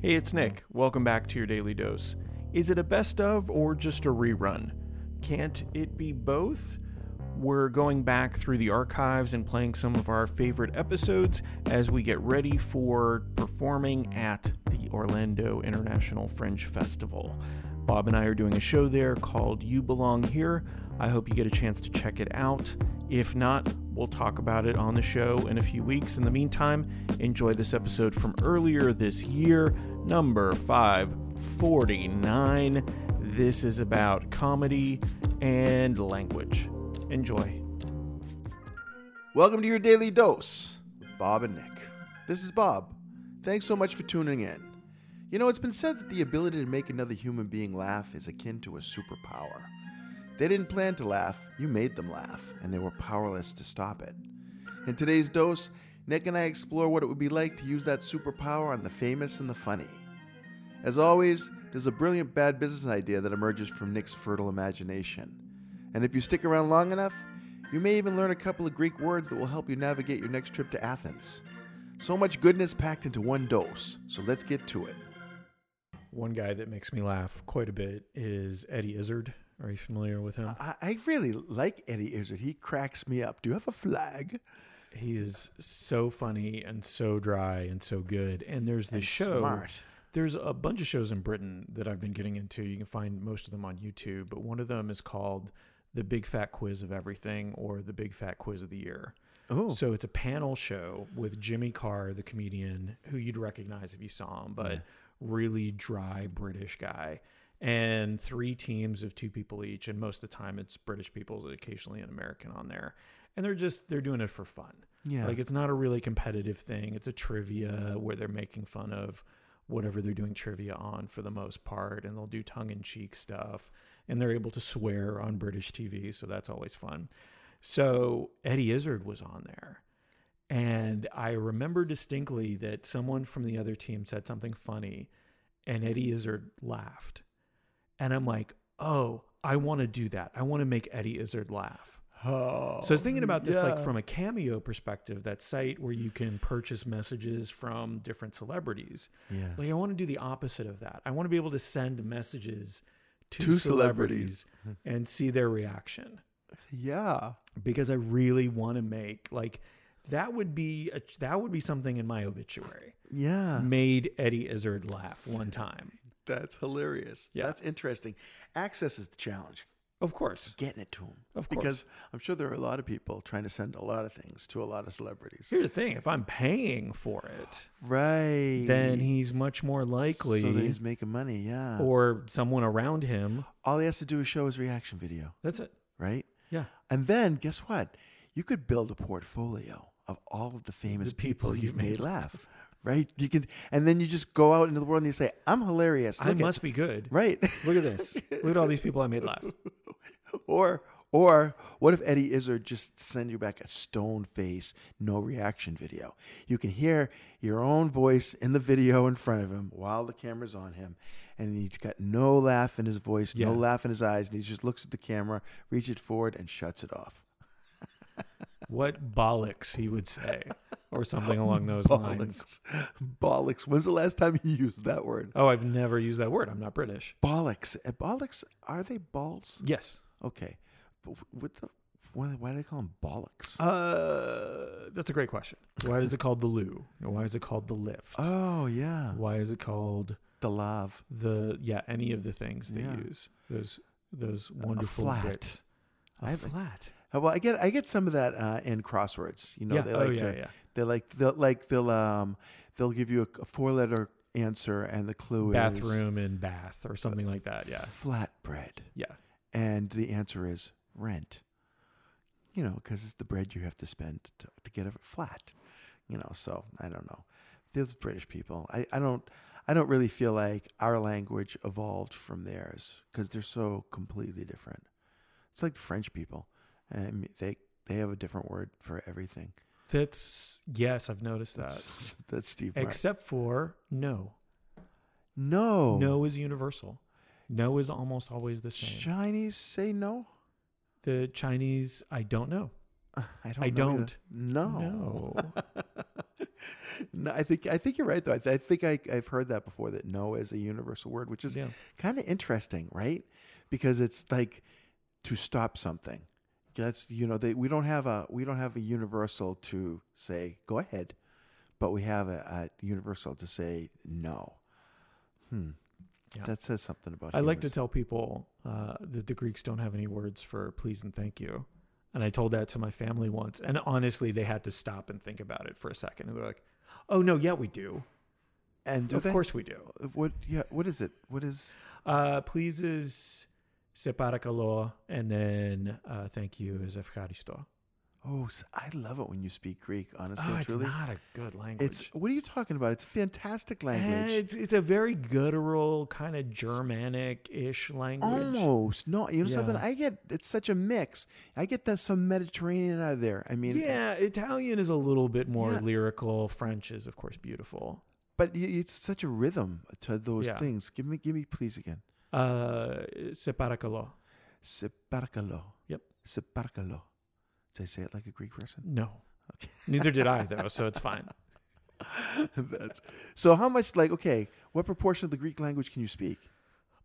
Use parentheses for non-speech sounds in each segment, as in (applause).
Hey, it's Nick. Welcome back to your daily dose. Is it a best of or just a rerun? Can't it be both? We're going back through the archives and playing some of our favorite episodes as we get ready for performing at the Orlando International Fringe Festival. Bob and I are doing a show there called You Belong Here. I hope you get a chance to check it out. If not, we'll talk about it on the show in a few weeks. In the meantime, enjoy this episode from earlier this year, number 549. This is about comedy and language. Enjoy. Welcome to your daily dose with Bob and Nick. This is Bob. Thanks so much for tuning in. You know, it's been said that the ability to make another human being laugh is akin to a superpower. They didn't plan to laugh, you made them laugh, and they were powerless to stop it. In today's dose, Nick and I explore what it would be like to use that superpower on the famous and the funny. As always, there's a brilliant bad business idea that emerges from Nick's fertile imagination. And if you stick around long enough, you may even learn a couple of Greek words that will help you navigate your next trip to Athens. So much goodness packed into one dose, so let's get to it. One guy that makes me laugh quite a bit is Eddie Izzard. Are you familiar with him? I, I really like Eddie Izzard. He cracks me up. Do you have a flag? He is so funny and so dry and so good. And there's this And show. smart. There's a bunch of shows in Britain that I've been getting into. You can find most of them on YouTube, but one of them is called The Big Fat Quiz of Everything or The Big Fat Quiz of the Year. Oh, So it's a panel show with Jimmy Carr, the comedian, who you'd recognize if you saw him, but Yeah. really dry British guy. And three teams of two people each, and most of the time it's British people, occasionally an American on there. And they're just they're doing it for fun. yeah. Like it's not a really competitive thing. It's a trivia where they're making fun of whatever they're doing trivia on for the most part, and they'll do tongue in cheek stuff, and they're able to swear on British TV, so that's always fun. So Eddie Izzard was on there. And I remember distinctly that someone from the other team said something funny, and Eddie Izzard laughed. And I'm like, oh, I want to do that. I want to make Eddie Izzard laugh. oh, So I was thinking about this like from a cameo perspective, that site where you can purchase messages from different celebrities. yeah. Like I want to do the opposite of that. I want to be able to send messages to, To celebrities, celebrities. (laughs) and see their reaction yeah. because I really want to make like that would be a, that would be something in my obituary. Yeah. Made Eddie Izzard laugh one time. That's hilarious. Yeah. That's interesting. Access is the challenge. Of course. Getting it to them. Of course. Because I'm sure there are a lot of people trying to send a lot of things to a lot of celebrities. Here's the thing, if I'm paying for it, Right. then he's much more likely So that he's making money, yeah. or someone around him. All he has to do is show his reaction video, That's it. right? Yeah. And then guess what? You could build a portfolio of all of the famous The people people, you've made made laugh. Right? You can and then you just go out into the world and you say, I'm hilarious. I Look at-" must be good. right. (laughs) Look at this. Look at all these people I made laugh. (laughs) or or what if Eddie Izzard just send you back a stone face, no reaction video? You can hear your own voice in the video in front of him while the camera's on him, and he's got no laugh in his voice, Yeah. no laugh in his eyes, and he just looks at the camera, reaches forward, and shuts it off. (laughs) What bollocks he would say, or something along (laughs) those lines. Bollocks. Bollocks. When's the last time you used that word? Oh, I've never used that word. I'm not British. Bollocks. Uh, Bollocks. Are they balls? Yes. Okay. But what the? Why, why do they call them bollocks? Uh, that's a great question. Why is it called the loo? Why is it called the lift? oh yeah. Why is it called The love. the yeah? Any of the things they Yeah. use those those wonderful flat. bits. A I have- flat. Well, I get I get some of that uh, in crosswords. You know, yeah. they oh like yeah. to Yeah. they like they'll like they'll um they'll give you a, a four letter answer and the clue is Bathroom and bath or something like that. Yeah. flatbread Yeah. and the answer is rent. You know, because it's the bread you have to spend to, to get it flat. You know, so I don't know. Those British people, I, I don't I don't really feel like our language evolved from theirs because they're so completely different. It's like French people. Mean, they they have a different word for everything. That's yes. I've noticed that. That's, (laughs) that's Steve. Martin. Except for no. no, No is universal. No is almost always the same. Chinese say no. The Chinese, I don't know. (laughs) I don't. I know don't. No. No. (laughs) no, I think I think you're right though. I, th- I think I, I've heard that before that no is a universal word, which is Yeah. kind of interesting, right? Because it's like to stop something. That's you know they, we don't have a we don't have a universal to say go ahead, but we have a, a universal to say no. Hmm. Yeah. That says something about. It. I like to tell people uh, that the Greeks don't have any words for please and thank you. And I told that to my family once. And honestly, they had to stop and think about it for a second. And they're like, oh, no, yeah, we do. And do of they? course we do. What? Yeah. What is it? What is? Uh, please is separakalo. And then uh, thank you is efcharisto. Oh, I love it when you speak Greek. Honestly, Oh, it's truly, not a good language. It's what are you talking about? It's a fantastic Eh, language. It's, it's a very guttural, kind of Germanic ish language. Almost no, you know something. I get it's such a mix. I get that some Mediterranean out of there. I mean, Yeah, Italian is a little bit more Yeah. lyrical. French is, of course, beautiful. but it's such a rhythm to those Yeah. things. Give me, give me, please again. Uh, separakalo. Separkalo. Yep. Separkalo. Did I say it like a Greek person? No. Okay. (laughs) Neither did I, though, so it's fine. (laughs) That's so. How much? Like, okay, what proportion of the Greek language can you speak?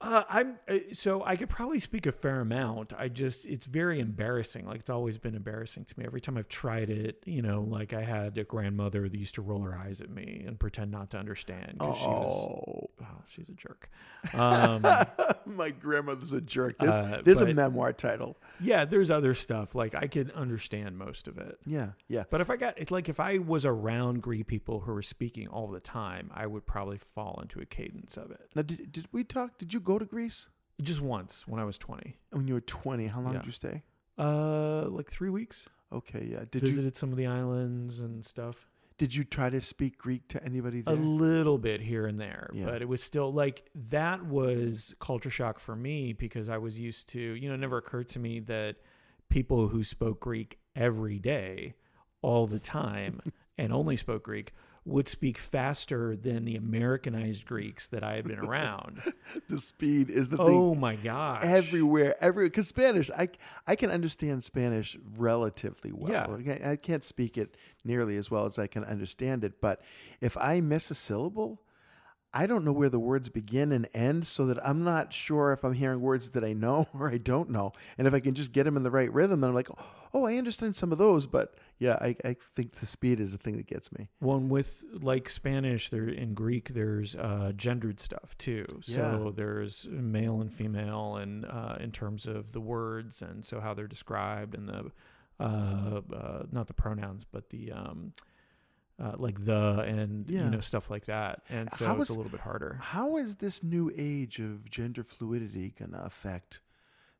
Uh, I'm uh, so I could probably speak a fair amount. I just it's very embarrassing. Like it's always been embarrassing to me. Every time I've tried it, you know, like I had a grandmother that used to roll her eyes at me and pretend not to understand because she was Oh, oh, she's a jerk. Um, (laughs) my grandmother's a jerk. There's, Uh, there's a memoir title. yeah, there's other stuff like I could understand most of it. Yeah, yeah. But if I got it's like if I was around Greek people who were speaking all the time, I would probably fall into a cadence of it. Now, did, did we talk? Did you go to Greece Just once when I was 20. when you were 20? How long Yeah. did you stay? Uh like 3 weeks. Okay, yeah. Did you Visited some of the islands and stuff. Did you try to speak Greek to anybody A little bit here and there, Yeah. but it was still like that was culture shock for me because I was used to, you know, it never occurred to me that people who spoke Greek every day, all the time, (laughs) and only spoke Greek would speak faster than the Americanized Greeks that I had been around. (laughs) the speed is the thing. oh my gosh. Everywhere, every because Spanish, I I can understand Spanish relatively well. Yeah. I can't speak it nearly as well as I can understand it. But if I miss a syllable, I don't know where the words begin and end, so that I'm not sure if I'm hearing words that I know (laughs) or I don't know. And if I can just get them in the right rhythm, then I'm like, oh, I understand some of those. But yeah, I, I think the speed is the thing that gets me. One with like Spanish, there in Greek, there's uh, gendered stuff too. So Yeah. there's male and female, and uh, in terms of the words, and so how they're described, and the uh, uh, not the pronouns, but the um, uh, like the and Yeah. you know stuff like that. And so How it's is- a little bit harder. How is this new age of gender fluidity going to affect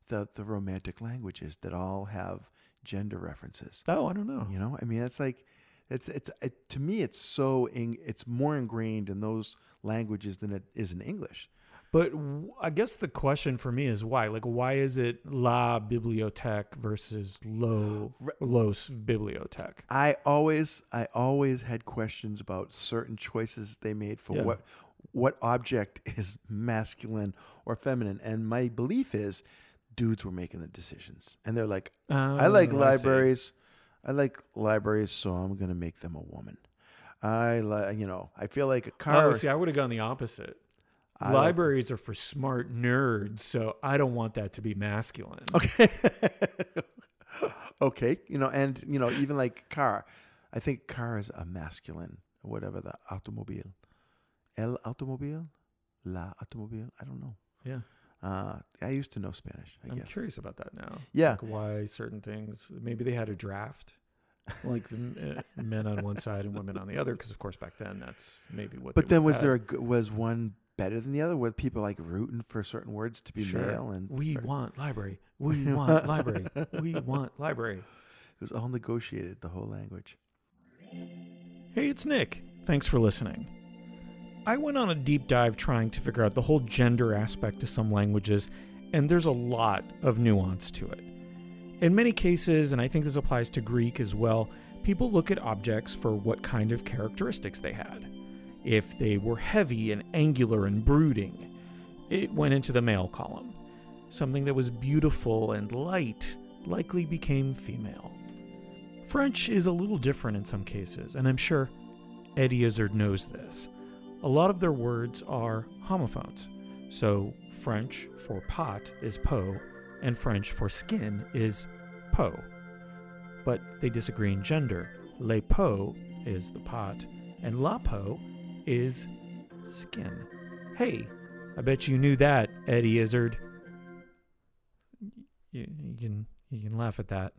the the romantic languages that all have gender references? Oh, I don't know. You know, I mean, it's like it's it's it, to me, it's so in, it's more ingrained in those languages than it is in English. But I guess the question for me is why? Like, why is it la bibliothèque versus lo los bibliothèque? I always I always had questions about certain choices they made for Yeah. what what object (laughs) is masculine or feminine, and my belief is dudes were making the decisions, and they're like, I like Oh, I libraries. I like libraries, so I'm gonna make them a woman. I like, you know, I feel like a oh, car. Oh, see, I would have gone the opposite. I like- Libraries are for smart nerds, so I don't want that to be masculine. Okay. (laughs) okay. You know, and you know, even like car. I think car is a masculine, whatever the automobile. El automobile? La automobile? I don't know. Yeah, Uh, I used to know Spanish, I I'm guess. curious about that now. Yeah. like why certain things. Maybe they had a draft, like the uh, men on one side and women on the other, because of course back then that's maybe what. But then was have there a, was one better than the other? With people like rooting for certain words to be Sure. male and We or- want library. (laughs) We want library. We want library. it was all negotiated, the whole language. Hey, it's Nick. Thanks for listening. I went on a deep dive trying to figure out the whole gender aspect to some languages, and there's a lot of nuance to it. In many cases, and I think this applies to Greek as well, people look at objects for what kind of characteristics they had. If they were heavy and angular and brooding, it went into the male column. Something that was beautiful and light likely became female. French is a little different in some cases, and I'm sure Eddie Izzard knows this. A lot of their words are homophones. So French for pot is pot, and French for skin is peau. But they disagree in gender. Le pot is the pot, and la peau is skin. Hey, I bet you knew that, Eddie Izzard. You, you can you can laugh at that.